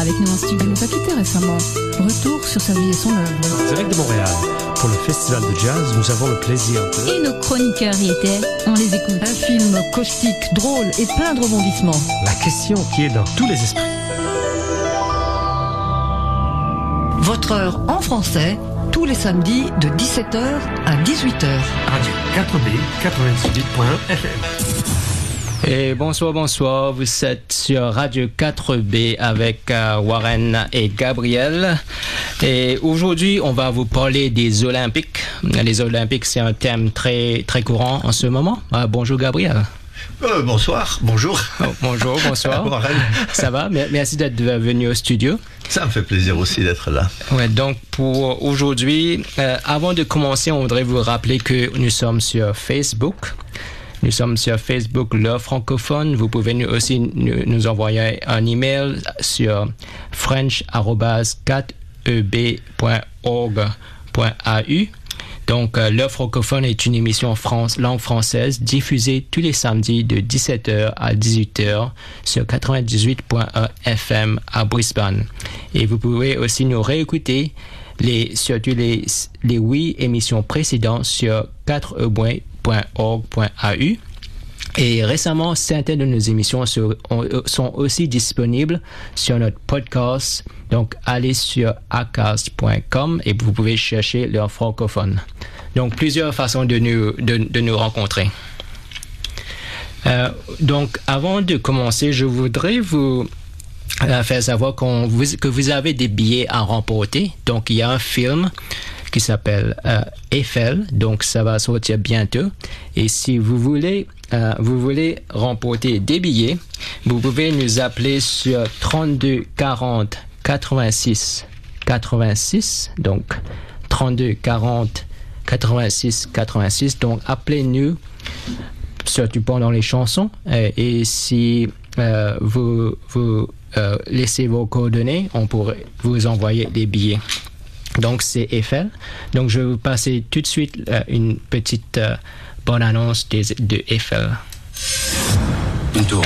avec nous en studio. Nous a quittés récemment. Retour sur sa vie et son œuvre. Direct de Montréal, pour le festival de jazz, nous avons le plaisir de... Et nos chroniqueurs y étaient, on les écoute. Un film caustique, drôle et plein de rebondissements. La question qui est dans tous les esprits. Votre heure en français, tous les samedis de 17h à 18h. Radio 4B 98.fm. Et bonsoir, bonsoir. Vous êtes sur Radio 4B avec euh, Warren et Gabriel. Et aujourd'hui, on va vous parler des Olympiques. Les Olympiques, c'est un thème très, très courant en ce moment. Euh, bonjour, Gabriel. Euh, bonsoir, bonjour. Oh, bonjour, bonsoir. Warren. Ça va? Mer- Merci d'être venu au studio. Ça me fait plaisir aussi d'être là. Ouais, donc pour aujourd'hui, euh, avant de commencer, on voudrait vous rappeler que nous sommes sur Facebook. Nous sommes sur Facebook, le francophone. Vous pouvez nous aussi nous, envoyer un email sur french@4eb.org.au. Donc, euh, le francophone est une émission France, langue française diffusée tous les samedis de 17h à 18h sur 98.1 FM à Brisbane. Et vous pouvez aussi nous réécouter les, surtout les, les 8 émissions précédentes sur 4e.org.au. Et récemment, certaines de nos émissions sont, sont aussi disponibles sur notre podcast. Donc, allez sur acast.com et vous pouvez chercher leur francophone. Donc, plusieurs façons de nous, de, de nous rencontrer. Euh, donc, avant de commencer, je voudrais vous euh, faire savoir qu'on vous, que vous avez des billets à remporter. Donc, il y a un film qui s'appelle euh, Eiffel. Donc, ça va sortir bientôt. Et si vous voulez, euh, vous voulez remporter des billets, vous pouvez nous appeler sur 32 40 86 86. Donc, 32 40 86 86. Donc, appelez-nous surtout pendant les chansons. Euh, et si euh, vous, vous euh, laissez vos coordonnées, on pourrait vous envoyer des billets. Donc, c'est Eiffel. Donc, je vais vous passer tout de suite euh, une petite euh, bonne annonce de, de Eiffel. Une tour.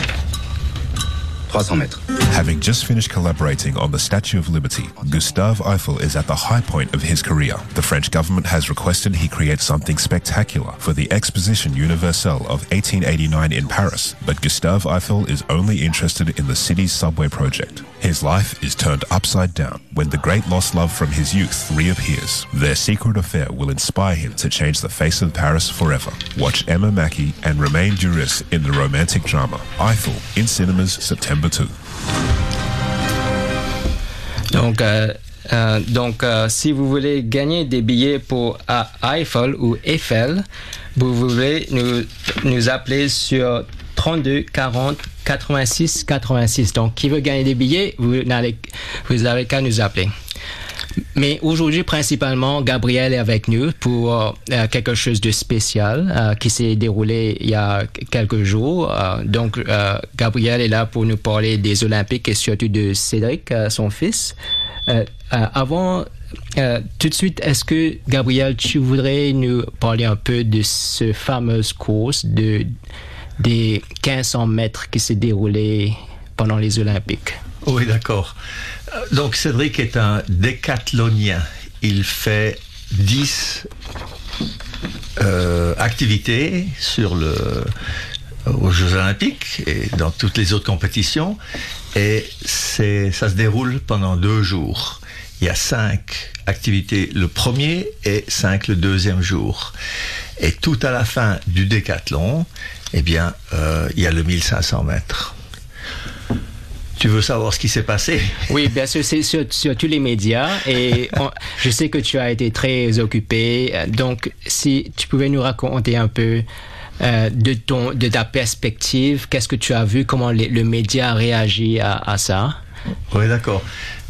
300 mètres. Having just finished collaborating on the Statue of Liberty, Gustave Eiffel is at the high point of his career. The French government has requested he create something spectacular for the Exposition Universelle of 1889 in Paris, but Gustave Eiffel is only interested in the city's subway project. His life is turned upside down when the great lost love from his youth reappears. Their secret affair will inspire him to change the face of Paris forever. Watch Emma Mackey and Romain Duris in the romantic drama Eiffel in cinemas September 2. Donc, euh, euh, donc euh, si vous voulez gagner des billets pour Eiffel ou Eiffel, vous voulez nous, nous appeler sur 32 40 86 86. Donc, qui veut gagner des billets, vous n'avez qu'à nous appeler. Mais aujourd'hui, principalement, Gabriel est avec nous pour euh, quelque chose de spécial euh, qui s'est déroulé il y a quelques jours. Euh, donc, euh, Gabriel est là pour nous parler des Olympiques et surtout de Cédric, euh, son fils. Euh, euh, avant, euh, tout de suite, est-ce que, Gabriel, tu voudrais nous parler un peu de ce fameuse course de, des 1500 mètres qui s'est déroulé pendant les Olympiques? Oui, d'accord. Donc Cédric est un décathlonien. Il fait 10 euh, activités sur le, aux Jeux Olympiques et dans toutes les autres compétitions. Et ça se déroule pendant deux jours. Il y a cinq activités le premier et cinq le deuxième jour. Et tout à la fin du décathlon, eh bien, euh, il y a le 1500 mètres. Tu veux savoir ce qui s'est passé? Oui, bien sûr, c'est sur, sur tous les médias et on- je sais que tu as été très occupé. Donc, si tu pouvais nous raconter un peu euh, de, ton, de ta perspective, qu'est-ce que tu as vu, comment les- le média a réagi à, à ça? Oui, d'accord.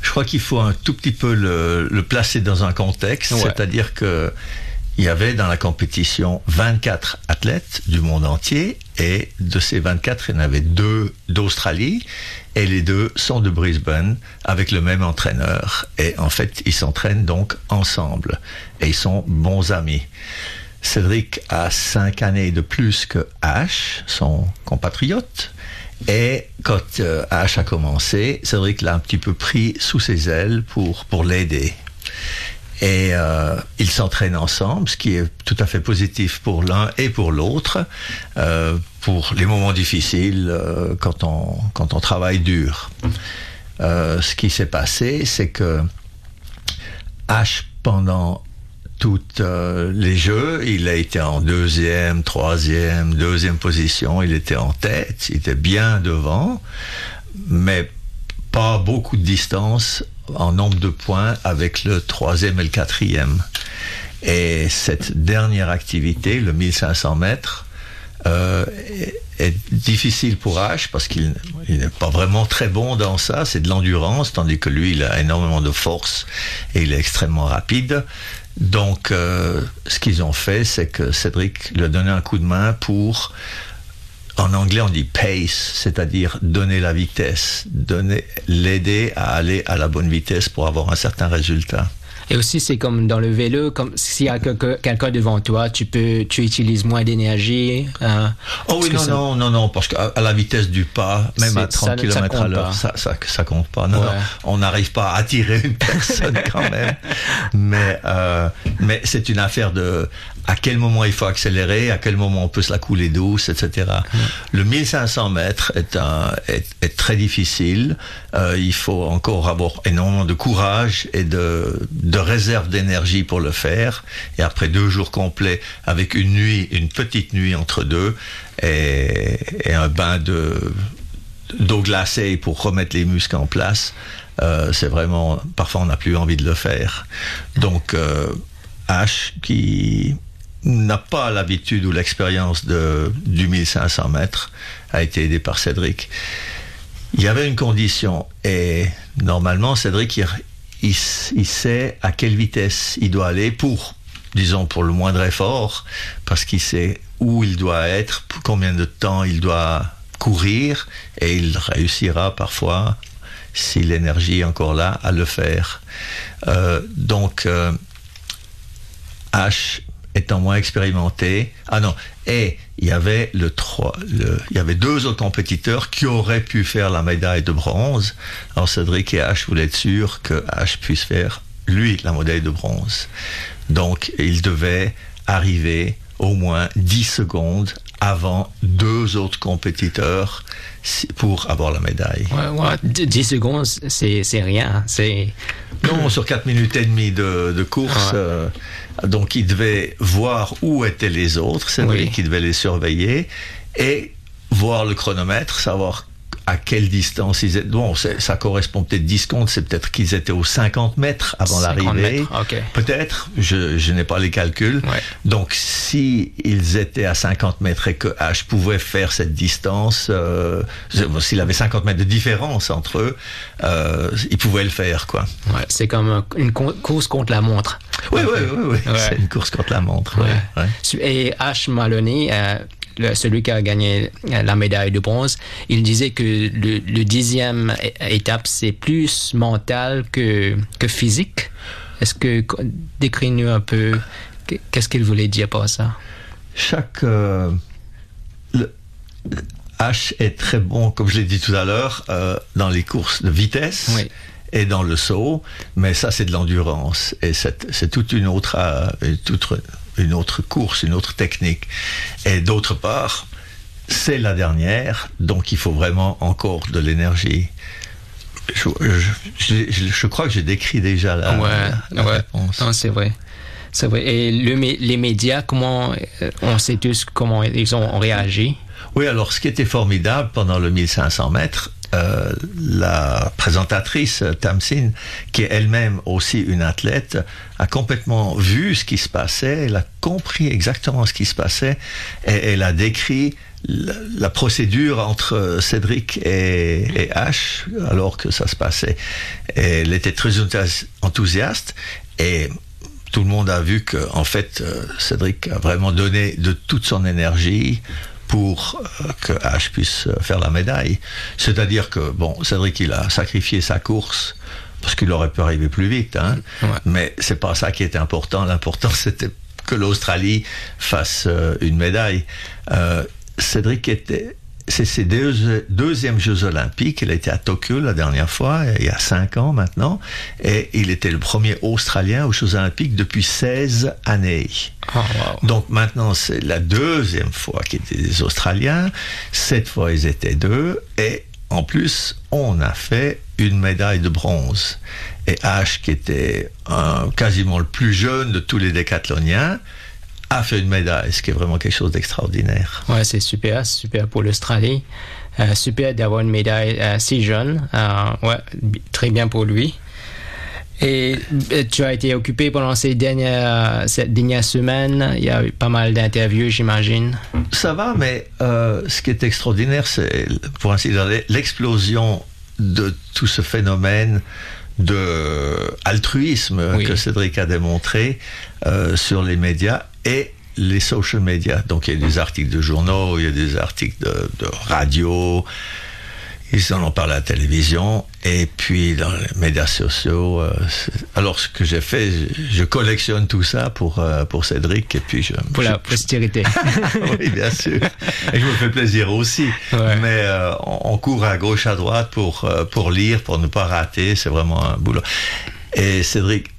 Je crois qu'il faut un tout petit peu le, le placer dans un contexte, Ouais. c'est-à-dire que il y avait dans la compétition 24 athlètes du monde entier et de ces 24, il y en avait deux d'Australie et les deux sont de Brisbane avec le même entraîneur. Et en fait, ils s'entraînent donc ensemble et ils sont bons amis. Cédric a cinq années de plus que Ash, son compatriote, Et quand euh, H a commencé, Cédric l'a un petit peu pris sous ses ailes pour, pour l'aider. Et euh, ils s'entraînent ensemble, ce qui est tout à fait positif pour l'un et pour l'autre, euh, pour les moments difficiles euh, quand, on, quand on travaille dur. Ce qui s'est passé, c'est que H, pendant toutes les jeux, il a été en deuxième, troisième, deuxième position, il était en tête, il était bien devant, mais pas beaucoup de distance en nombre de points avec le troisième et le quatrième. Et cette dernière activité, le 1500 mètres, euh, est, est difficile pour H parce qu'il il n'est pas vraiment très bon dans ça, c'est de l'endurance, tandis que lui, il a énormément de force et il est extrêmement rapide. Donc, euh, ce qu'ils ont fait, c'est que Cédric lui a donné un coup de main pour, en anglais, on dit pace, c'est-à-dire donner la vitesse, donner, l'aider à aller à la bonne vitesse pour avoir un certain résultat. Et aussi, c'est comme dans le vélo, comme s'il y a quelqu'un devant toi, tu peux, tu utilises moins d'énergie. hein. Oh oui, non, ça- non, non, non, parce qu'à la vitesse du pas, même à C'est- 30 ça- ça km à l'heure, ça, ça, ça compte pas. Non, Ouais. non, on n'arrive pas à attirer une personne quand même. Mais, euh, mais c'est une affaire de à quel moment il faut accélérer, à quel moment on peut se la couler douce, etc. Le 1500 mètres est, un, est, est très difficile. Euh, il faut encore avoir énormément de courage et de, de réserve d'énergie pour le faire. Et après deux jours complets, avec une nuit, une petite nuit entre deux, et, et un bain de d'eau glacée pour remettre les muscles en place, euh, c'est vraiment parfois on n'a plus envie de le faire. Donc euh, H qui n'a pas l'habitude ou l'expérience de du 1500 mètres a été aidé par Cédric. Il y avait une condition et normalement Cédric il, sait à quelle vitesse il doit aller pour disons pour le moindre effort parce qu'il sait où il doit être, combien de temps il doit courir et il réussira parfois si l'énergie est encore là à le faire. Euh, donc euh, H étant moins expérimenté. Ah non, et il y avait le 3, le, il y avait deux autres compétiteurs qui auraient pu faire la médaille de bronze. Alors Cédric et H voulaient être sûrs que H puisse faire lui la médaille de bronze. Donc il devait arriver au moins 10 secondes avant deux autres compétiteurs pour avoir la médaille. Ouais, ouais, d- 10 secondes, c'est rien. C'est Non, sur 4 minutes et demie de, de course. Ouais. euh, donc, il devait voir où étaient les autres, c'est vrai Oui. qu'il devait les surveiller, et voir le chronomètre, savoir à quelle distance ils étaient. Bon, ça correspond peut-être 10 secondes, c'est peut-être qu'ils étaient aux 50 mètres avant 50 l'arrivée. mètres, ok. Peut-être, je, je n'ai pas les calculs. Ouais. Donc, si ils étaient à 50 mètres et que H pouvait faire cette distance, euh, s'il avait 50 mètres de différence entre eux, euh, il pouvait le faire, quoi. ouais, c'est comme un- une co- course contre la montre. Oui, oui, oui, oui. Ouais. C'est une course contre la montre. Et H. Maloney, euh, le- celui qui a gagné la médaille de bronze, il disait que le, le dixième étape, c'est plus mental que, que physique. Est-ce que, décris-nous un peu, qu- qu'est-ce qu'il voulait dire par ça? Chaque. euh, le- H est très bon, comme je l'ai dit tout à l'heure, euh, dans les courses de vitesse. Oui. Et dans le saut, mais ça c'est de l'endurance et c'est toute une autre, euh, toute une autre course, une autre technique. Et d'autre part, c'est la dernière, donc il faut vraiment encore de l'énergie. Je, je- je- je crois que j'ai décrit déjà la, ouais, la ouais. réponse. Non, c'est vrai. C'est vrai. Et le, les médias, comment, euh, on sait tous comment ils ont réagi? Oui, alors ce qui était formidable pendant le 1500 mètres, euh, la présentatrice Tamsin, qui est elle-même aussi une athlète, a complètement vu ce qui se passait, elle a compris exactement ce qui se passait, et elle a décrit la, procédure entre Cédric et, et H, alors que ça se passait. Elle était très enthousi- enthousiaste, et tout le monde a vu que, en fait, euh, Cédric a vraiment donné de toute son énergie pour euh, que H puisse euh, faire la médaille. C'est-à-dire que, bon, Cédric, il a sacrifié sa course parce qu'il aurait pu arriver plus vite, hein. Ouais. Mais c'est pas ça qui était important. L'important, c'était que l'Australie fasse euh, une médaille. Euh, Cédric était c'est ses deux, deuxièmes Jeux Olympiques. Il a été à Tokyo la dernière fois, il y a cinq ans maintenant, et il était le premier Australien aux Jeux Olympiques depuis 16 années. Oh, wow. Donc maintenant, c'est la deuxième fois qu'ils étaient des Australiens. Cette fois, ils étaient deux. Et en plus, on a fait une médaille de bronze. Et H, qui était un- quasiment le plus jeune de tous les décathloniens, a fait une médaille, ce qui est vraiment quelque chose d'extraordinaire. Ouais, c'est super, c'est super pour l'Australie. Euh, super d'avoir une médaille euh, si jeune. Euh, ouais, très bien pour lui. Et euh, tu as été occupé pendant ces dernières, cette dernière semaine. Il y a eu pas mal d'interviews, j'imagine. Ça va, mais ce qui est extraordinaire, c'est, pour ainsi dire, l'explosion de tout ce phénomène de altruisme Oui. que Cédric a démontré euh, sur les médias et les social media. Donc il y a des articles de journaux, il y a des articles de, de radio, ils en ont parlé à la télévision et puis dans les médias sociaux. euh, alors ce que j'ai fait, je, je collectionne tout ça pour, euh, pour Cédric et puis je... Pour je- la postérité. oui, bien sûr. Et je me fais plaisir aussi. Ouais. Mais euh, on, on court à gauche, à droite pour, pour lire, pour ne pas rater. C'est vraiment un boulot. Et Cédric,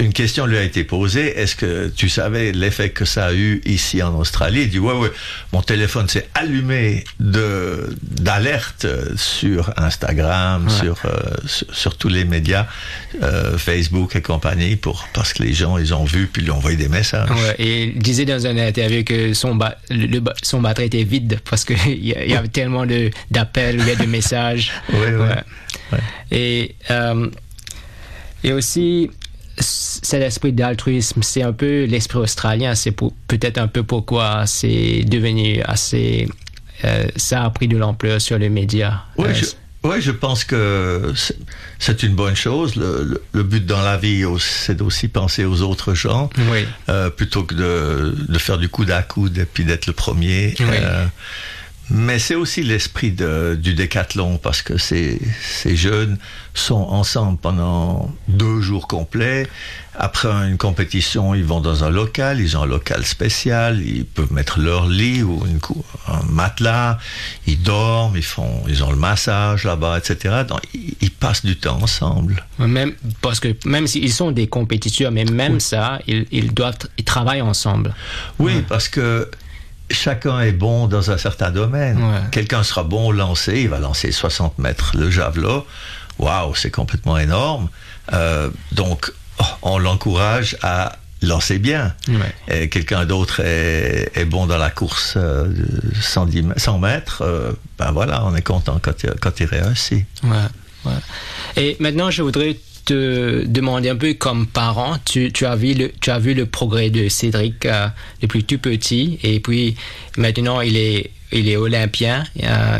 une question lui a été posée. Est-ce que tu savais l'effet que ça a eu ici en Australie? Il dit ouais, ouais. Mon téléphone s'est allumé de d'alerte sur Instagram, Ouais. sur, euh, sur sur tous les médias, euh, Facebook et compagnie, pour parce que les gens ils ont vu puis ils lui ont envoyé des messages. Ouais, et il disait dans une interview que son, ba- le- son batterie était vide parce qu'il y, a- il y avait tellement de- d'appels, il y a de messages. Ouais. Ouais. Et, euh, et aussi, c- cet esprit d'altruisme, c'est un peu l'esprit australien. C'est peut-être un peu pourquoi c'est devenu assez. euh, ça a pris de l'ampleur sur les médias. Oui, Euh, je, pense que c'est- c'est une bonne chose. Le, le- le but dans la vie, c'est d'aussi penser aux autres gens, Oui. euh, plutôt que de, de faire du coude à coude et puis d'être le premier. Oui. Mais c'est aussi l'esprit du décathlon, parce que ces, ces jeunes sont ensemble pendant deux jours complets. Après une compétition, ils vont dans un local, ils ont un local spécial, ils peuvent mettre leur lit ou une un matelas, ils dorment, ils font, ils ont le massage là-bas, etc. Donc, ils, passent du temps ensemble. Même, parce que même s'ils sont des compétiteurs, mais même ça, ils, ils doivent, ils travaillent ensemble. Oui, parce que chacun est bon dans un certain domaine. Ouais. Quelqu'un sera bon au lancer, il va lancer 60 mètres le javelot. Waouh, c'est complètement énorme. Euh, donc, oh, on l'encourage à lancer bien. Ouais. Et quelqu'un d'autre est, est bon dans la course euh, de 110 m- 100 mètres. euh, ben voilà, on est content quand, il- quand il réussit. Ouais. Et maintenant, je voudrais te demander un peu comme parent, tu, as, vu le, tu as vu le progrès de Cédric euh, depuis tout petit, et puis maintenant il est, il est olympien, euh,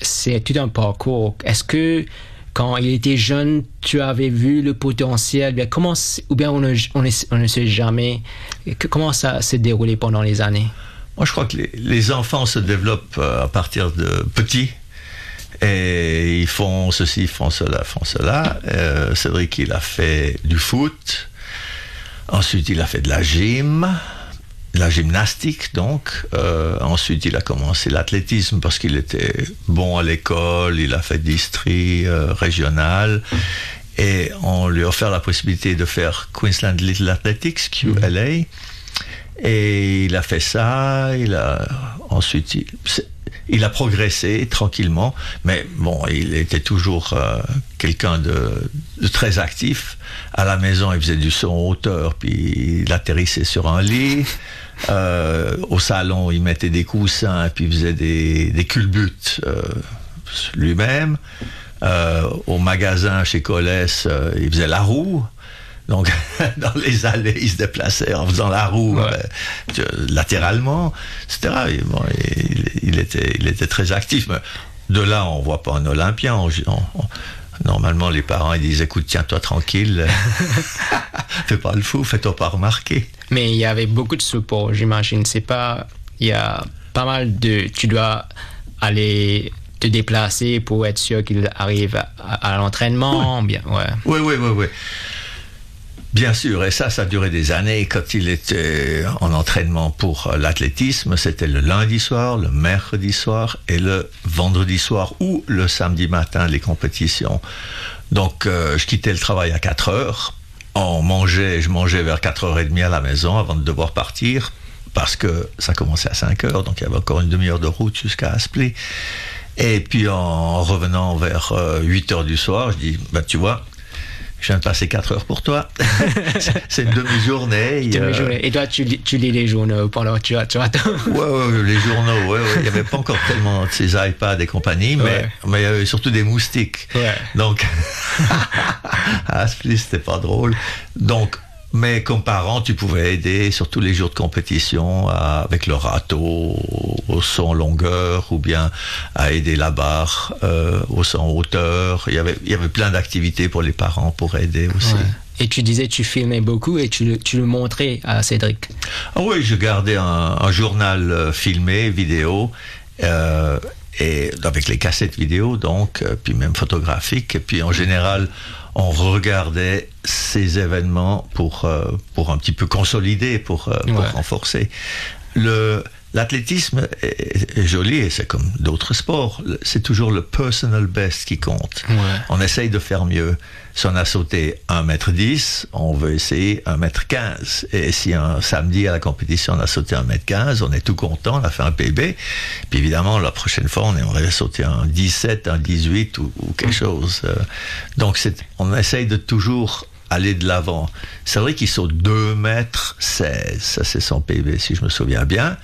c'est tout un parcours. Est-ce que quand il était jeune, tu avais vu le potentiel, ou bien on ne, on ne, sait jamais, comment ça s'est déroulé pendant les années? Moi, je crois que les, les enfants se développent euh, à partir de petits. Et ils font ceci, ils font cela, font cela. Euh, Cédric, il a fait du foot. Ensuite, il a fait de la gym, la gymnastique, donc. Euh, ensuite, il a commencé l'athlétisme parce qu'il était bon à l'école. Il a fait distri euh, régional. Et on lui a offert la possibilité de faire Queensland Little Athletics, QLA. Et il a fait ça, il a ensuite il, a progressé tranquillement, mais bon, il était toujours euh, quelqu'un de, très actif. À la maison, il faisait du son hauteur, puis il atterrissait sur un lit. Euh, au salon, il mettait des coussins, puis il faisait des, des culbutes euh, lui-même. Au magasin chez Colès, il faisait la roue. Donc, dans les allées, il se déplaçait en faisant la roue Ouais. euh, tu- latéralement, etc. Et bon, il, il était, il était très actif. Mais de là, on voit pas un Olympien. On- on- on- normalement, les parents ils disent écoute, tiens-toi tranquille, fais pas le fou, fais-toi pas remarquer. Mais il y avait beaucoup de support, j'imagine. C'est pas. Il y a pas mal de. Tu dois aller te déplacer pour être sûr qu'il arrive à, à l'entraînement. Bien, ouais. Oui, oui, oui, oui. Bien sûr, et ça, ça a des années. Quand il était en entraînement pour l'athlétisme, c'était le lundi soir, le mercredi soir et le vendredi soir ou le samedi matin, les compétitions. Donc, euh, je quittais le travail à 4 heures. On mangeait, je mangeais vers 4h30 à la maison avant de devoir partir parce que ça commençait à 5 heures, donc il y avait encore une demi-heure de route jusqu'à Aspley. Et puis en revenant vers 8 heures du soir, je dis, bah, tu vois, je viens de passer 4 heures pour toi. c'est une demi-journée. Demi et toi, tu, lis, tu lis les journaux pendant tu, tu attends. Ouais, ouais, les journaux, ouais, ouais. Il n'y avait pas encore tellement de ces iPads et compagnie, mais, mais il y avait surtout des moustiques. Donc, ce c'était pas drôle. Donc, mais comme parent, tu pouvais aider sur tous les jours de compétition avec le râteau au son longueur ou bien à aider la barre euh, au son hauteur. Il y avait, il y avait plein d'activités pour les parents pour aider aussi. Et tu disais tu filmais beaucoup et tu, tu le montrais à Cédric. Ah oui, je gardais un, journal euh, filmé, vidéo. Euh, et avec les cassettes vidéo donc, puis même photographiques, et puis en général on regardait ces événements pour, euh, pour un petit peu consolider, pour, euh, renforcer. Le, L'athlétisme est, joli et c'est comme d'autres sports. C'est toujours le personal best qui compte. On essaye de faire mieux. Si on a sauté 1m10, on veut essayer 1m15. Et si un samedi à la compétition on a sauté 1m15, on est tout content, on a fait un PB. Puis évidemment, la prochaine fois, on aimerait sauter un 17, un 18 ou, ou quelque chose. Euh, donc on essaye de toujours aller de l'avant. C'est vrai qu'il saute 2 mètres 16, ça c'est son PB si je me souviens bien.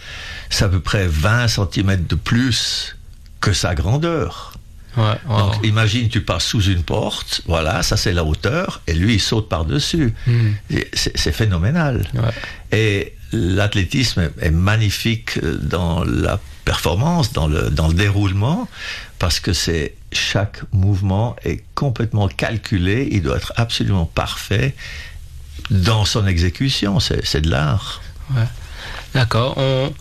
C'est à peu près 20 cm de plus que sa grandeur. Donc imagine tu passes sous une porte, voilà, ça c'est la hauteur, et lui il saute par-dessus. Hmm. C'est phénoménal. Et l'athlétisme est magnifique dans la performance, dans le, dans le déroulement, parce que c'est chaque mouvement est complètement calculé, il doit être absolument parfait dans son exécution, c'est de l'art. D'accord,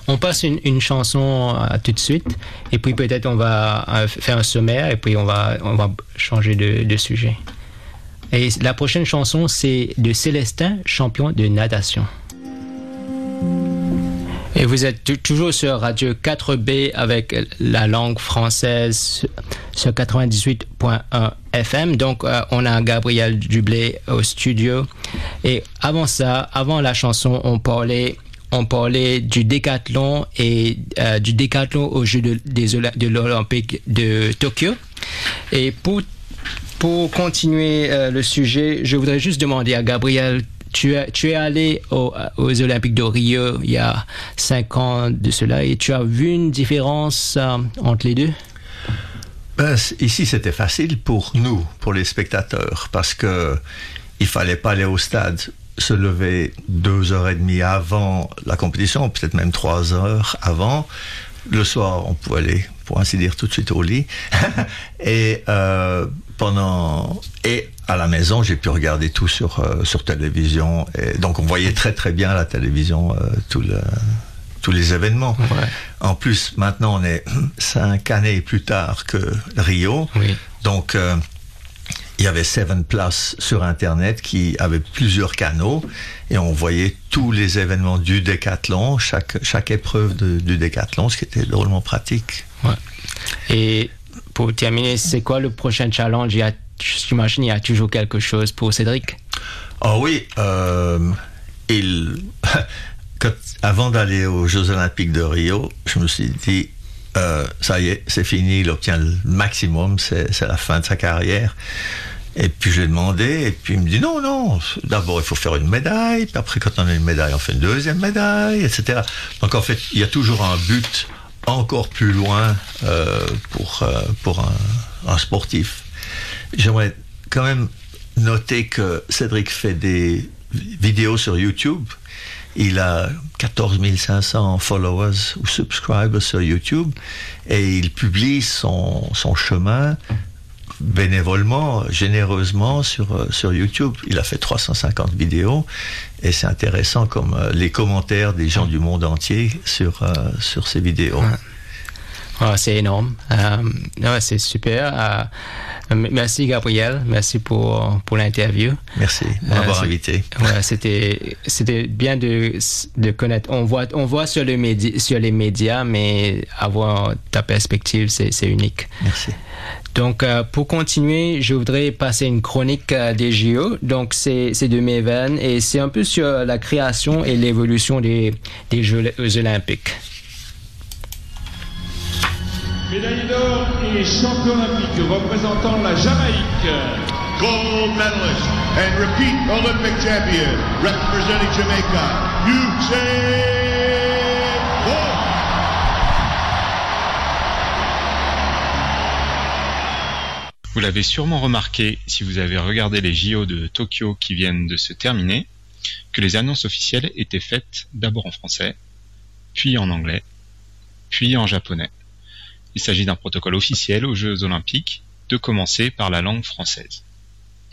on, passe une, chanson euh, tout de suite, et puis peut-être on va euh, faire un sommaire, et puis on va, on va changer de sujet. Et la prochaine chanson, c'est de Célestin, champion de natation. Et vous êtes toujours sur Radio 4B avec la langue française sur 98.1 FM. Donc, euh, on a Gabriel Dublé au studio. Et avant ça, avant la chanson, on parlait, on parlait du décathlon et euh, du décathlon aux Jeux de, de l'Olympique de Tokyo. Et pour pour continuer euh, le sujet, je voudrais juste demander à Gabriel tu es, allé aux, Olympiques de Rio il y a cinq ans de cela et tu as vu une différence euh, entre les deux? Ben, Ici, c'était facile pour nous, pour les spectateurs, parce que il fallait pas aller au stade se lever deux heures et demie avant la compétition, peut-être même trois heures avant. Le soir, on pouvait aller, pour ainsi dire, tout de suite au lit. et euh, pendant et à la maison, j'ai pu regarder tout sur euh, sur télévision. Et donc, on voyait très très bien à la télévision euh, tout le, tous les événements. En plus, maintenant, on est cinq années plus tard que Rio. Donc, euh, il y avait Seven Plus sur Internet qui avait plusieurs canaux et on voyait tous les événements du décathlon, chaque, chaque épreuve du décathlon, ce qui était drôlement pratique. Et pour terminer, c'est quoi le prochain challenge? J'imagine il y a toujours quelque chose pour Cédric. Oh oui, euh, il, avant d'aller aux Jeux Olympiques de Rio, je me suis dit, euh, ça y est, c'est fini, il obtient le maximum, c'est la fin de sa carrière. Et puis je lui ai demandé, et puis il me dit non, non, d'abord il faut faire une médaille, puis après quand on a une médaille, on fait une deuxième médaille, etc. Donc en fait, il y a toujours un but encore plus loin euh, pour, euh, pour un, un sportif. J'aimerais quand même noter que Cédric fait des vidéos sur YouTube. Il a 14 500 followers ou subscribers sur YouTube et il publie son, son chemin bénévolement, généreusement sur, euh, sur YouTube. Il a fait 350 vidéos et c'est intéressant comme les commentaires des gens du monde entier sur, sur ces vidéos. Ah, c'est énorme. Euh, c'est super. Euh, merci Gabriel, merci pour, pour l'interview. Merci de m'avoir euh, invité. c'était c'était bien de, de connaître. On voit on voit sur les médias sur les médias, mais avoir ta perspective c'est unique. Merci. Donc, pour continuer, je voudrais passer une chronique des JO. Donc, c'est de mes veines et c'est un peu sur la création et l'évolution des, des Jeux olympiques. Médaille d'or et champion olympique représentant la Jamaïque. Gold medalist and repeat Olympic champion representing Jamaica, Usain Vous l'avez sûrement remarqué si vous avez regardé les JO de Tokyo qui viennent de se terminer, que les annonces officielles étaient faites d'abord en français, puis en anglais, puis en japonais. Il s'agit d'un protocole officiel aux Jeux olympiques de commencer par la langue française.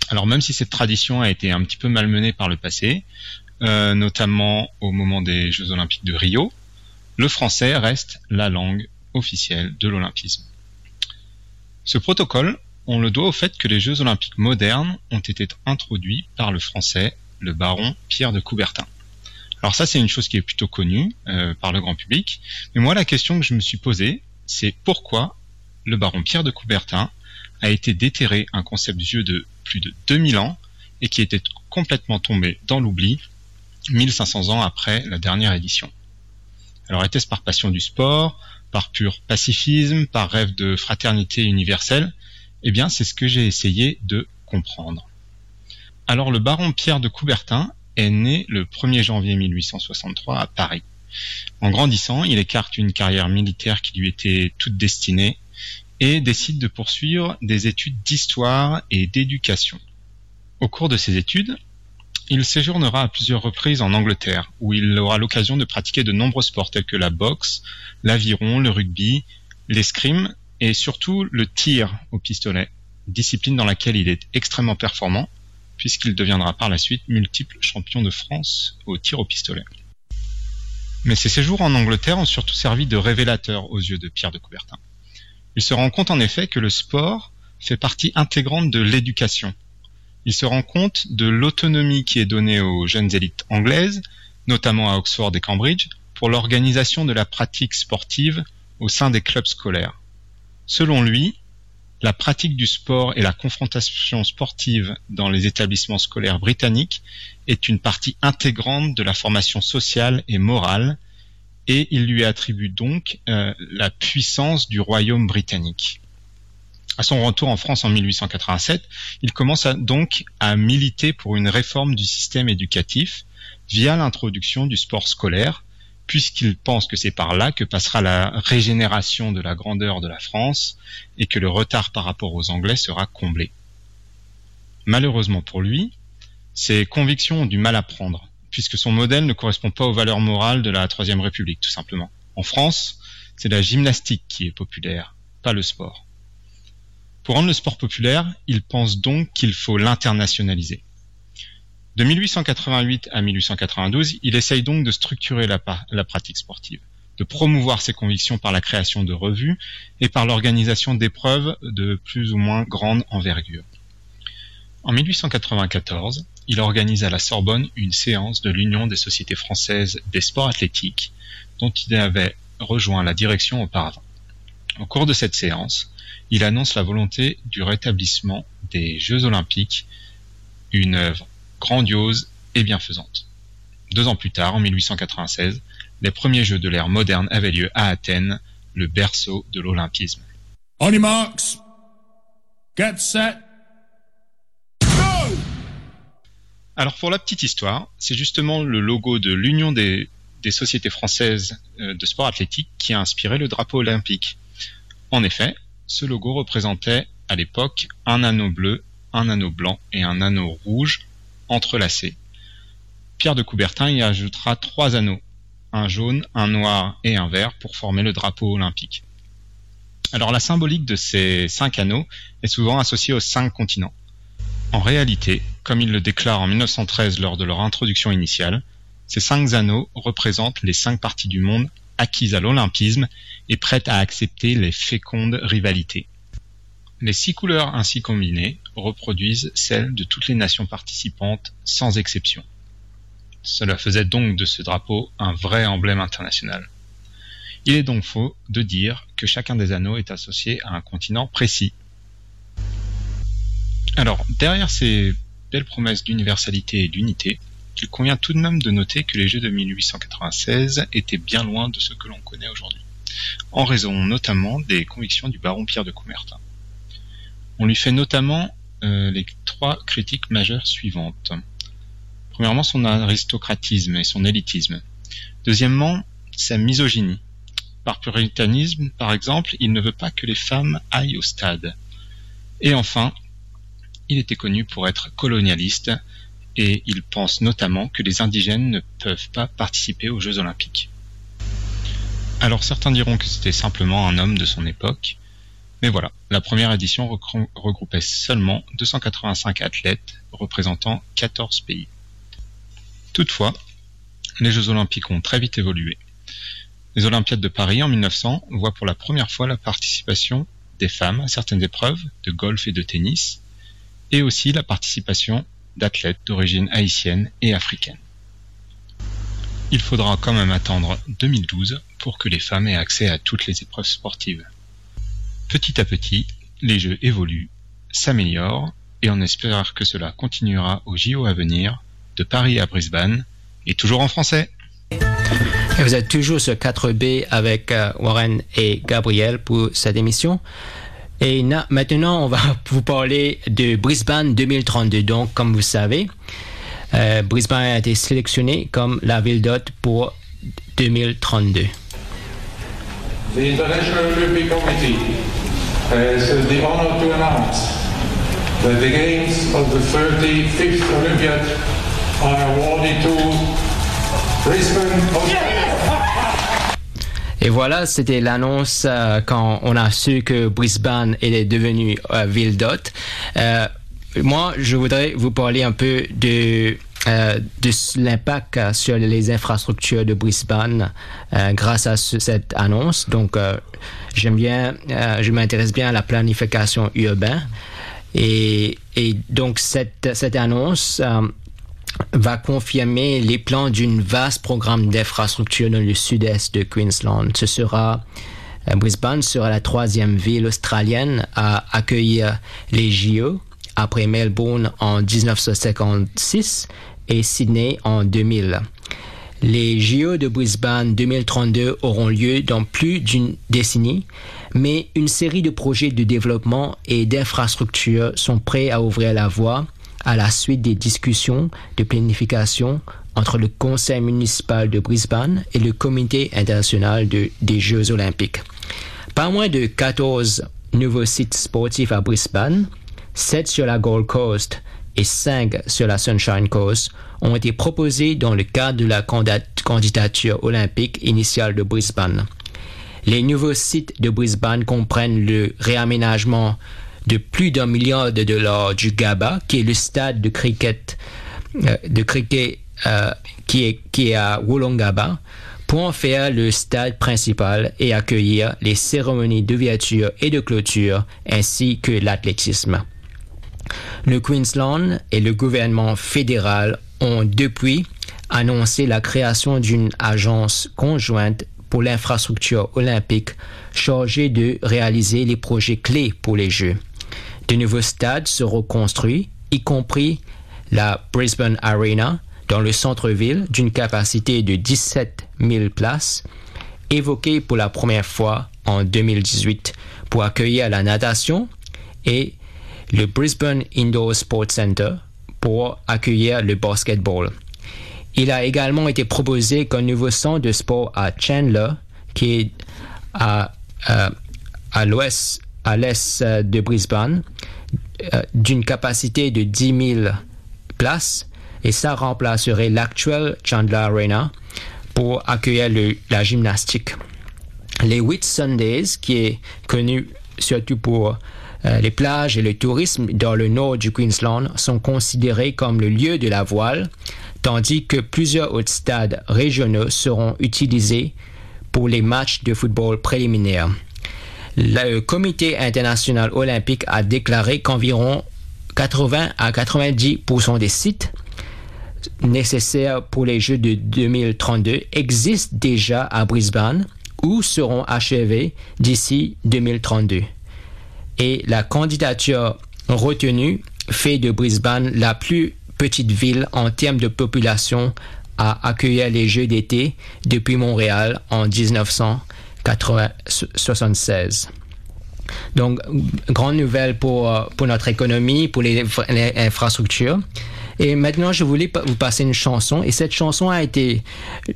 Alors même si cette tradition a été un petit peu malmenée par le passé, euh, notamment au moment des Jeux olympiques de Rio, le français reste la langue officielle de l'olympisme. Ce protocole, on le doit au fait que les Jeux olympiques modernes ont été introduits par le français, le baron Pierre de Coubertin. Alors ça, c'est une chose qui est plutôt connue euh, par le grand public. Mais moi, la question que je me suis posée, c'est pourquoi le baron Pierre de Coubertin a été déterré un concept vieux de plus de 2000 ans et qui était complètement tombé dans l'oubli 1500 ans après la dernière édition. Alors était-ce par passion du sport, par pur pacifisme, par rêve de fraternité universelle? Eh bien, c'est ce que j'ai essayé de comprendre. Alors le baron Pierre de Coubertin est né le 1er janvier 1863 à Paris. En grandissant, il écarte une carrière militaire qui lui était toute destinée et décide de poursuivre des études d'histoire et d'éducation. Au cours de ses études, il séjournera à plusieurs reprises en Angleterre, où il aura l'occasion de pratiquer de nombreux sports tels que la boxe, l'aviron, le rugby, l'escrime et surtout le tir au pistolet, discipline dans laquelle il est extrêmement performant, puisqu'il deviendra par la suite multiple champion de France au tir au pistolet. Mais ces séjours en Angleterre ont surtout servi de révélateur aux yeux de Pierre de Coubertin. Il se rend compte en effet que le sport fait partie intégrante de l'éducation. Il se rend compte de l'autonomie qui est donnée aux jeunes élites anglaises, notamment à Oxford et Cambridge, pour l'organisation de la pratique sportive au sein des clubs scolaires. Selon lui, la pratique du sport et la confrontation sportive dans les établissements scolaires britanniques est une partie intégrante de la formation sociale et morale, et il lui attribue donc euh, la puissance du royaume britannique. À son retour en France en 1887, il commence donc à militer pour une réforme du système éducatif via l'introduction du sport scolaire, puisqu'il pense que c'est par là que passera la régénération de la grandeur de la France et que le retard par rapport aux Anglais sera comblé. Malheureusement pour lui, ses convictions ont du mal à prendre, puisque son modèle ne correspond pas aux valeurs morales de la Troisième République, tout simplement. En France, c'est la gymnastique qui est populaire, pas le sport. Pour rendre le sport populaire, il pense donc qu'il faut l'internationaliser. De 1888 à 1892, il essaye donc de structurer la, la, pratique sportive, de promouvoir ses convictions par la création de revues et par l'organisation d'épreuves de plus ou moins grande envergure. En 1894, il organise à la Sorbonne une séance de l'Union des sociétés françaises des sports athlétiques, dont il avait rejoint la direction auparavant. Au cours de cette séance, il annonce la volonté du rétablissement des Jeux olympiques, une œuvre grandiose et bienfaisante. Deux ans plus tard, en 1896, les premiers Jeux de l'ère moderne avaient lieu à Athènes, le berceau de l'olympisme. On your marks, get set, go Alors pour la petite histoire, c'est justement le logo de l'Union des, des sociétés françaises euh, de sport athlétique qui a inspiré le drapeau olympique. En effet, ce logo représentait à l'époque un anneau bleu, un anneau blanc et un anneau rouge entrelacés. Pierre de Coubertin y ajoutera trois anneaux, un jaune, un noir et un vert pour former le drapeau olympique. Alors la symbolique de ces cinq anneaux est souvent associée aux cinq continents. En réalité, comme il le déclare en 1913 lors de leur introduction initiale, ces cinq anneaux représentent les cinq parties du monde acquise à l'olympisme et prête à accepter les fécondes rivalités. Les six couleurs ainsi combinées reproduisent celles de toutes les nations participantes sans exception. Cela faisait donc de ce drapeau un vrai emblème international. Il est donc faux de dire que chacun des anneaux est associé à un continent précis. Alors, derrière ces belles promesses d'universalité et d'unité, il convient tout de même de noter que les Jeux de 1896 étaient bien loin de ce que l'on connaît aujourd'hui, en raison notamment des convictions du baron Pierre de Coubertin. On lui fait notamment euh, les trois critiques majeures suivantes. Premièrement, son aristocratisme et son élitisme. Deuxièmement, sa misogynie. Par puritanisme, par exemple, il ne veut pas que les femmes aillent au stade. Et enfin, il était connu pour être colonialiste et il pense notamment que les indigènes ne peuvent pas participer aux Jeux olympiques. Alors certains diront que c'était simplement un homme de son époque, mais voilà, la première édition regroupait seulement 285 athlètes représentant 14 pays. Toutefois, les Jeux olympiques ont très vite évolué. Les Olympiades de Paris en 1900 voient pour la première fois la participation des femmes à certaines épreuves de golf et de tennis, et aussi la participation d'athlètes d'origine haïtienne et africaine. Il faudra quand même attendre 2012 pour que les femmes aient accès à toutes les épreuves sportives. Petit à petit, les jeux évoluent, s'améliorent, et on espère que cela continuera au JO à venir, de Paris à Brisbane, et toujours en français. Vous êtes toujours sur 4B avec euh, Warren et Gabriel pour cette émission. Et maintenant, on va vous parler de Brisbane 2032. Donc, comme vous savez, euh, Brisbane a été sélectionné comme la ville d'hôte pour 2032. The International Olympic Committee has the honor to announce that the games of the 35th Olympiad are awarded to Brisbane. Et voilà, c'était l'annonce euh, quand on a su que Brisbane est devenue euh, ville d'hôte. Euh, moi, je voudrais vous parler un peu de de l'impact sur les infrastructures de Brisbane grâce à cette annonce. Donc, j'aime bien, je m'intéresse bien à la planification urbaine. Et, et donc, cette, cette annonce va confirmer les plans d'un vaste programme d'infrastructure dans le sud-est de Queensland. Ce sera euh, Brisbane sera la troisième ville australienne à accueillir les JO après Melbourne en 1956 et Sydney en 2000. Les JO de Brisbane 2032 auront lieu dans plus d'une décennie, mais une série de projets de développement et d'infrastructures sont prêts à ouvrir la voie à la suite des discussions de planification entre le Conseil municipal de Brisbane et le Comité international des Jeux olympiques. Pas moins de 14 nouveaux sites sportifs à Brisbane, 7 sur la Gold Coast et 5 sur la Sunshine Coast ont été proposés dans le cadre de la candidature olympique initiale de Brisbane. Les nouveaux sites de Brisbane comprennent le réaménagement de plus d'un milliard de dollars du GABA, qui est le stade de cricket, euh, de euh, qui, est, qui à Wollongabba, pour en faire le stade principal et accueillir les cérémonies d'ouverture et de clôture, ainsi que l'athlétisme. Le Queensland et le gouvernement fédéral ont depuis annoncé la création d'une agence conjointe pour l'infrastructure olympique chargée de réaliser les projets clés pour les Jeux. De nouveaux stades seront construits, y compris la Brisbane Arena dans le centre-ville d'une capacité de 17 000 places, évoquée pour la première fois en 2018 pour accueillir la natation et le Brisbane Indoor Sports Center pour accueillir le basketball. Il a également été proposé qu'un nouveau centre de sport à Chandler, qui est à, euh, à l'ouest à l'est de Brisbane euh, d'une capacité de 10 000 places et ça remplacerait l'actuel Chandler Arena pour accueillir la gymnastique. Les Whit Sundays, qui est connu surtout pour les plages et le tourisme dans le nord du Queensland, sont considérés comme le lieu de la voile, tandis que plusieurs autres stades régionaux seront utilisés pour les matchs de football préliminaires. Le comité international olympique a déclaré qu'environ 80 à 90% des sites nécessaires pour les Jeux de 2032 existent déjà à Brisbane ou seront achevés d'ici 2032. Et la candidature retenue fait de Brisbane la plus petite ville en termes de population à accueillir les Jeux d'été depuis Montréal en 1976. Donc, grande nouvelle pour, euh, pour notre économie, pour les, infrastructures. Et maintenant, je voulais vous passer une chanson. Et cette chanson a été,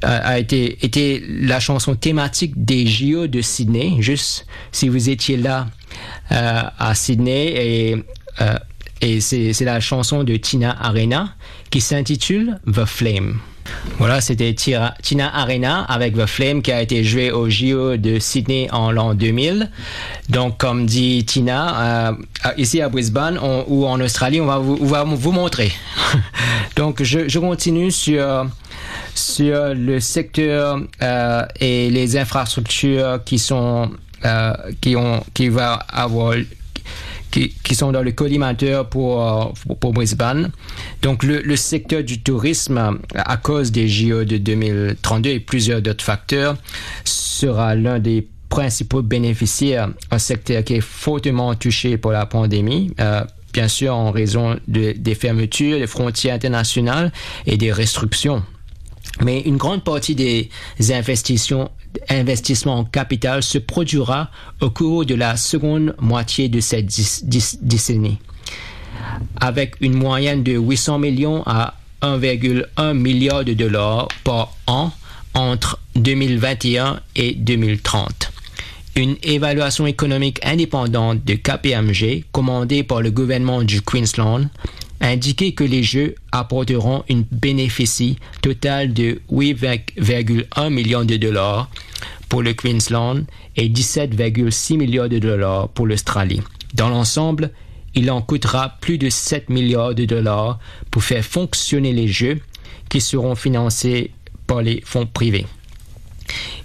a été, été la chanson thématique des JO de Sydney. Juste si vous étiez là à Sydney et euh, et c'est la chanson de Tina Arena qui s'intitule The Flame. Voilà, c'était Tina Arena avec The Flame qui a été joué au JO de Sydney en l'an 2000. Donc, comme dit Tina, euh, ici à Brisbane ou en Australie, on va vous, on va vous montrer. Donc, je, je, continue sur sur le secteur euh, et les infrastructures qui sont euh, qui ont qui va avoir qui, sont dans le collimateur pour, pour, Brisbane. Donc, le, secteur du tourisme, à cause des JO de 2032 et plusieurs d'autres facteurs, sera l'un des principaux bénéficiaires, un secteur qui est fortement touché par la pandémie. Euh, bien sûr en raison des fermetures des frontières internationales et des restrictions. Mais une grande partie des investissements investissement en capital se produira au cours de la seconde moitié de cette décennie, avec une moyenne de 800 millions à 1,1 milliard de dollars par an entre 2021 et 2030. Une évaluation économique indépendante de KPMG, commandée par le gouvernement du Queensland, indiqué que les Jeux apporteront une bénéfice totale de 8,1 millions de dollars pour le Queensland et 17,6 milliards de dollars pour l'Australie. Dans l'ensemble, il en coûtera plus de 7 milliards de dollars pour faire fonctionner les Jeux qui seront financés par les fonds privés.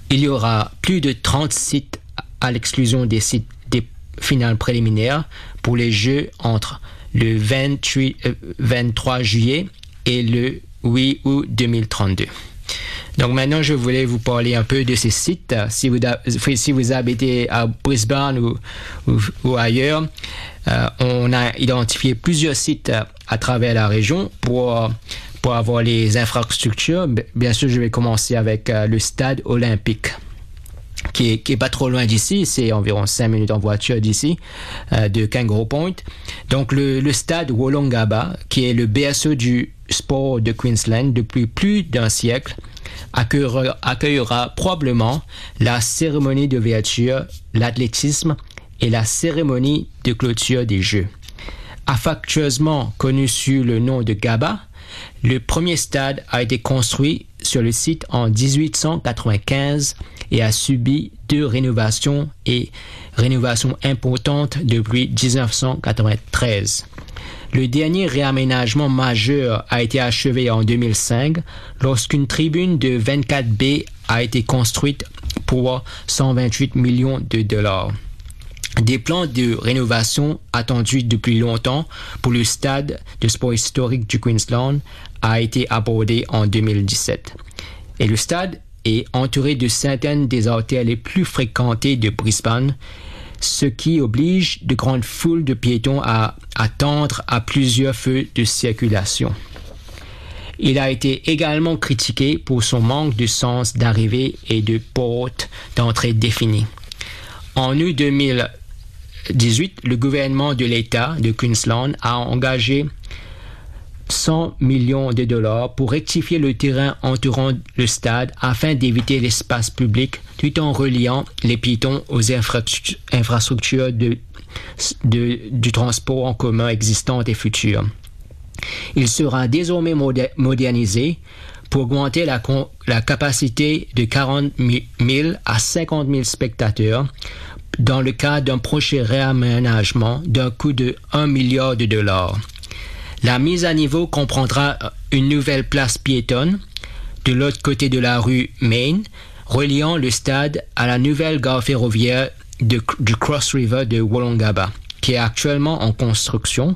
Il y aura plus de 30 sites à l'exclusion des sites des finales préliminaires pour les Jeux entre le 23 euh, juillet et le 8 août 2032. Donc maintenant, je voulais vous parler un peu de ces sites. Si vous, si vous habitez à Brisbane ou, ailleurs, euh, on a identifié plusieurs sites à travers la région pour, pour avoir les infrastructures. Bien sûr, je vais commencer avec euh, le stade olympique qui est, pas trop loin d'ici, c'est environ 5 minutes en voiture d'ici, euh, de Kangaroo Point. Donc le, stade Wollongaba, qui est le berceau du sport de Queensland depuis plus d'un siècle, accueillera, accueillera probablement la cérémonie de d'ouverture, l'athlétisme et la cérémonie de clôture des Jeux. Affectueusement connu sous le nom de Gaba, le premier stade a été construit sur le site en 1895 et a subi deux rénovations et rénovations importantes depuis 1993. Le dernier réaménagement majeur a été achevé en 2005 lorsqu'une tribune de 24B a été construite pour 128 millions de dollars. Des plans de rénovation attendus depuis longtemps pour le stade de sport historique du Queensland a été abordé en 2017. Et le stade entouré de centaines des artères les plus fréquentées de Brisbane, ce qui oblige de grandes foules de piétons à attendre à plusieurs feux de circulation. Il a été également critiqué pour son manque de sens d'arrivée et de porte d'entrée définie. En août 2018, le gouvernement de l'État de Queensland a engagé 100 millions de dollars pour rectifier le terrain entourant le stade afin d'éviter l'espace public tout en reliant les piétons aux infrastructures du transport en commun existantes et futures. Il sera désormais modernisé pour augmenter la, la capacité de 40 000 à 50 000 spectateurs dans le cadre d'un projet réaménagement d'un coût de 1 milliard de dollars. La mise à niveau comprendra une nouvelle place piétonne de l'autre côté de la rue Main, reliant le stade à la nouvelle gare ferroviaire du Cross River de Wollongaba, qui est actuellement en construction,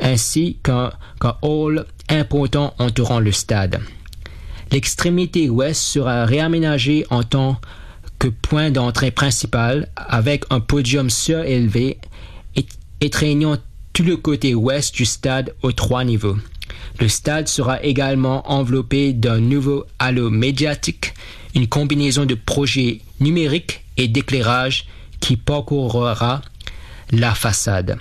ainsi qu'un hall important entourant le stade. L'extrémité ouest sera réaménagée en tant que point d'entrée principal avec un podium surélevé et- étreignant tout le côté ouest du stade aux trois niveaux. Le stade sera également enveloppé d'un nouveau halo médiatique, une combinaison de projets numériques et d'éclairage qui parcourra la façade.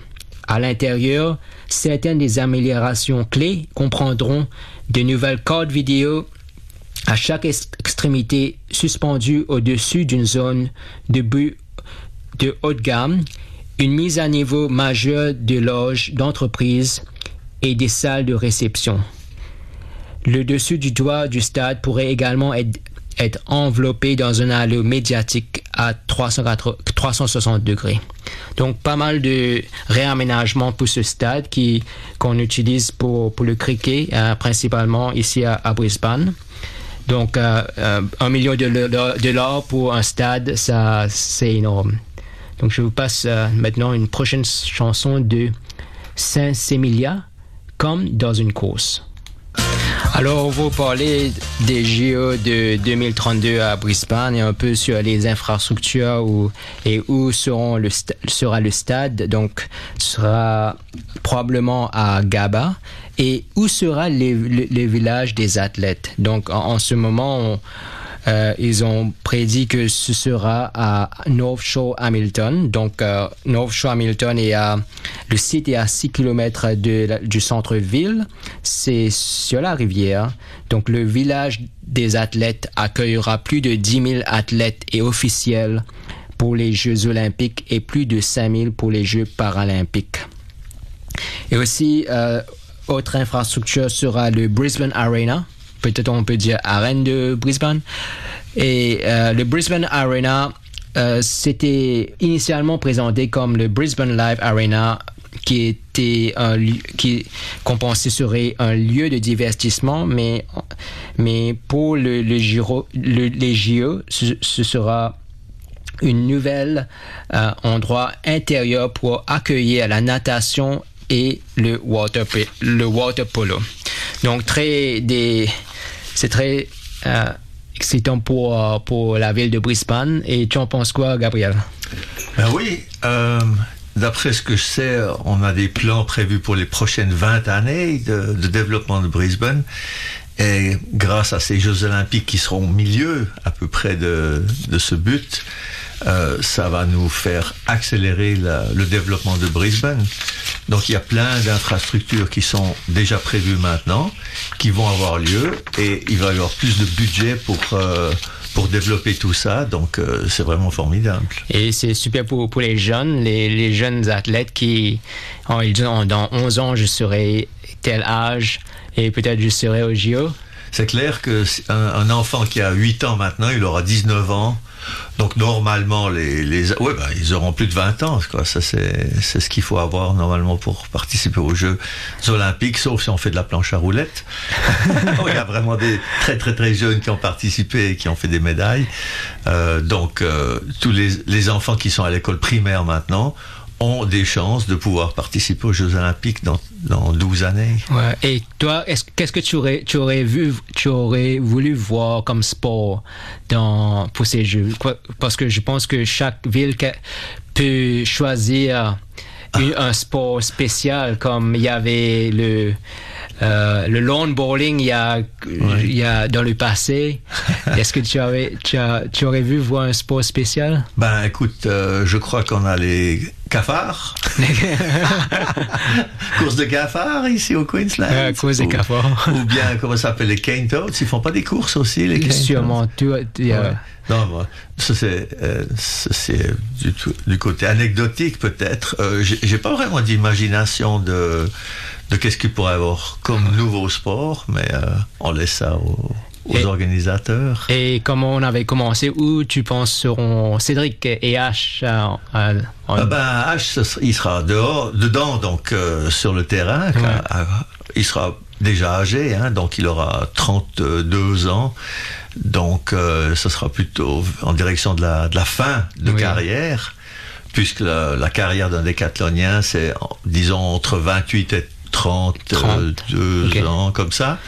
À l'intérieur, certaines des améliorations clés comprendront de nouvelles cartes vidéo à chaque ex- extrémité suspendue au-dessus d'une zone de but de haut de gamme, une mise à niveau majeure de loges d'entreprise et des salles de réception. Le dessus du toit du stade pourrait également être, enveloppé dans un halo médiatique à 380 360 degrés. Donc pas mal de réaménagements pour ce stade qui qu'on utilise pour, pour le cricket, euh, principalement ici à, Brisbane. Donc euh, euh, un million de dollars pour un stade, ça c'est énorme. Donc je vous passe euh, maintenant une prochaine chanson de Saint-Sémilia, comme dans une course. Alors, on va parler des JO de 2032 à Brisbane et un peu sur les infrastructures où, et où sera le stade. Donc, sera probablement à Gaba. Et où sera le village des athlètes? Donc, en, en ce moment, on- euh, ils ont prédit que ce sera à North Shore Hamilton. Donc, euh, North Shore Hamilton est à, le site est à 6 km de, du centre-ville. C'est sur la rivière. Donc, le village des athlètes accueillera plus de 10 000 athlètes et officiels pour les Jeux olympiques et plus de 5 000 pour les Jeux paralympiques. Et aussi, euh, autre infrastructure sera le Brisbane Arena. Peut-être on peut dire arène de Brisbane. Et euh, le Brisbane Arena, euh, c'était initialement présenté comme le Brisbane Live Arena, qui était un qui qu'on pensait serait un lieu de divertissement, mais mais pour le, le Giro- le- les JO, ce, ce sera une nouvelle euh, endroit intérieur pour accueillir la natation et le water, le water polo. Donc très des, c'est très euh, excitant pour, euh, pour la ville de Brisbane. Et tu en penses quoi, Gabriel? Ben oui, euh, d'après ce que je sais, on a des plans prévus pour les prochaines 20 années de, développement de Brisbane. Et grâce à ces Jeux olympiques qui seront au milieu à peu près de, ce but, ça va nous faire accélérer le développement de Brisbane. Donc il y a plein d'infrastructures qui sont déjà prévues maintenant, qui vont avoir lieu, et il va y avoir plus de budget pour, euh, pour développer tout ça. Donc euh, c'est vraiment formidable. Et c'est super pour, pour les jeunes, les, les jeunes athlètes qui, oh, ils disent, oh, dans 11 ans, je serai tel âge et peut-être je serai au JO. C'est clair que un, un enfant qui a 8 ans maintenant, il aura 19 ans. Donc normalement, les, les ouais, bah, ils auront plus de 20 ans. Quoi. Ça, c'est, c'est ce qu'il faut avoir normalement pour participer aux Jeux olympiques, sauf si on fait de la planche à roulettes. il y a vraiment des très très très jeunes qui ont participé et qui ont fait des médailles. Euh, donc euh, tous les, les enfants qui sont à l'école primaire maintenant ont des chances de pouvoir participer aux Jeux olympiques dans, dans 12 années. Ouais. Et toi, est-ce- qu'est-ce que tu aurais, tu aurais vu, tu aurais voulu voir comme sport dans, pour ces jeux? Parce que je pense que chaque ville peut choisir une- un sport spécial, comme il y avait le, euh, le lawn bowling il y a, il y a dans le passé. Est-ce que tu avais, tu, as, tu aurais vu voir un sport spécial? Ben écoute, euh, je crois qu'on a les cafards. course de cafards ici au Queensland. Euh, course de cafards. Ou bien, comment ça s'appelle, les cane toads. Ils font pas des courses aussi, les cane Sûrement, a- Ouais. Non, moi, ça c'est euh, du, du côté anecdotique peut-être. Euh, j'ai pas vraiment d'imagination de de qu'est-ce qu'il pourrait avoir comme nouveau sport, mais euh, on laisse ça aux, aux Et- organisateurs. Et comment on avait commencé, où tu penses seront Cédric et H euh, euh, en- Ah ben, H, il sera dehors, dedans, donc euh, sur le terrain. Ouais. Il sera déjà âgé, hein, donc il aura 32 ans. Donc, euh, ce sera plutôt en direction de la, de la fin de Oui. carrière, puisque la, la carrière d'un décathlonien, c'est, en- disons, entre 28 et 32 ok. ans, comme ça.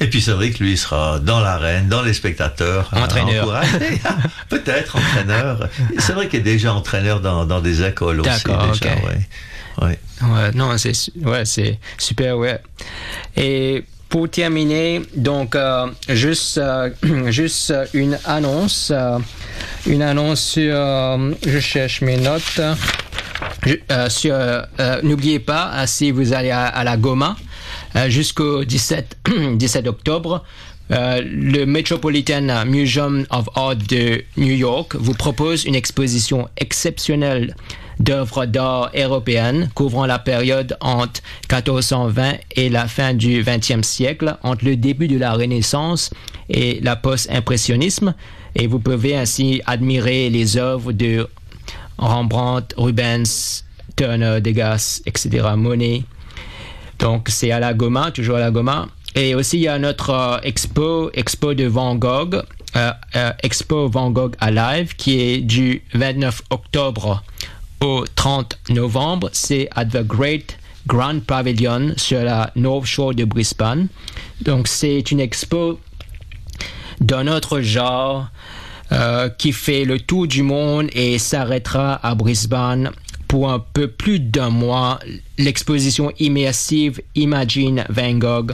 Et puis c'est vrai que lui il sera dans l'arène, dans les spectateurs. Entraîneur. Peut-être entraîneur. C'est vrai qu'il est déjà entraîneur dans, dans des écoles aussi. D'accord, déjà, ok. ouais. Ouais. Ouais, non, c'est ouais, super, ouais. Et pour terminer, donc euh, juste euh, juste euh, une annonce, euh, une annonce sur, euh, je cherche mes notes. Euh, euh, euh, n'oubliez pas, si vous allez à, la Goma jusqu'au 17 17 octobre. le Metropolitan Museum of Art de New York vous propose une exposition exceptionnelle d'œuvres d'art européennes couvrant la période entre 1420 et la fin du XXe siècle, entre le début de la Renaissance et la post-impressionnisme. Et vous pouvez ainsi admirer les œuvres de Rembrandt, Rubens, Turner, Degas, etc., Monet. Donc c'est à la Goma, toujours à la Goma. Et aussi il y a notre euh, expo, expo de Van Gogh, euh, euh, expo Van Gogh Alive, qui est du 29 octobre au 30 novembre. C'est at the Great Grand Pavilion sur la North Shore de Brisbane. Donc c'est une expo d'un autre genre euh, qui fait le tour du monde et s'arrêtera à Brisbane pour un peu plus d'un mois. L'exposition immersive Imagine Van Gogh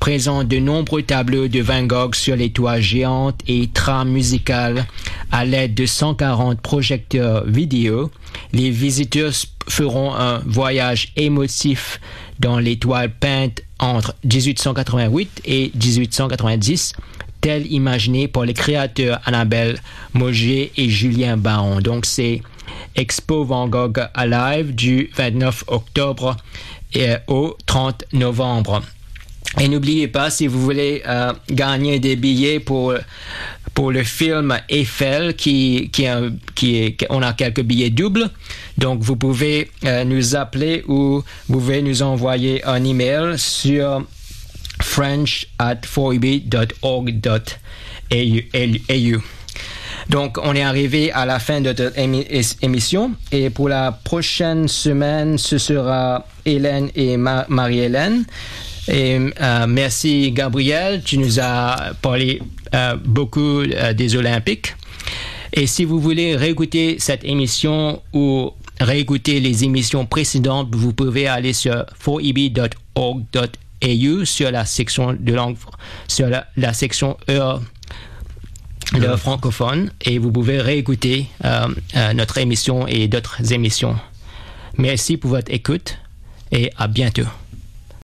présente de nombreux tableaux de Van Gogh sur les toits géantes et trames musicales à l'aide de 140 projecteurs vidéo. Les visiteurs feront un voyage émotif dans les toiles peintes entre 1888 et 1890 tel imaginé par les créateurs Annabelle Moget et Julien Baron. Donc c'est Expo Van Gogh Alive du 29 octobre euh, au 30 novembre. Et n'oubliez pas, si vous voulez euh, gagner des billets pour, pour le film Eiffel, qui, qui est, on a quelques billets doubles. Donc, vous pouvez euh, nous appeler ou vous pouvez nous envoyer un email sur french at 4eb.org.au. Donc, on est arrivé à la fin de notre émission et pour la prochaine semaine, ce sera Hélène et Ma- Marie-Hélène. Et euh, merci Gabriel, tu nous as parlé euh, beaucoup euh, des Olympiques. Et si vous voulez réécouter cette émission ou réécouter les émissions précédentes, vous pouvez aller sur 4eb.org.au sur la section de langue, sur la, la section heure le francophone et vous pouvez réécouter euh, euh, notre émission et d'autres émissions. Merci pour votre écoute et à bientôt.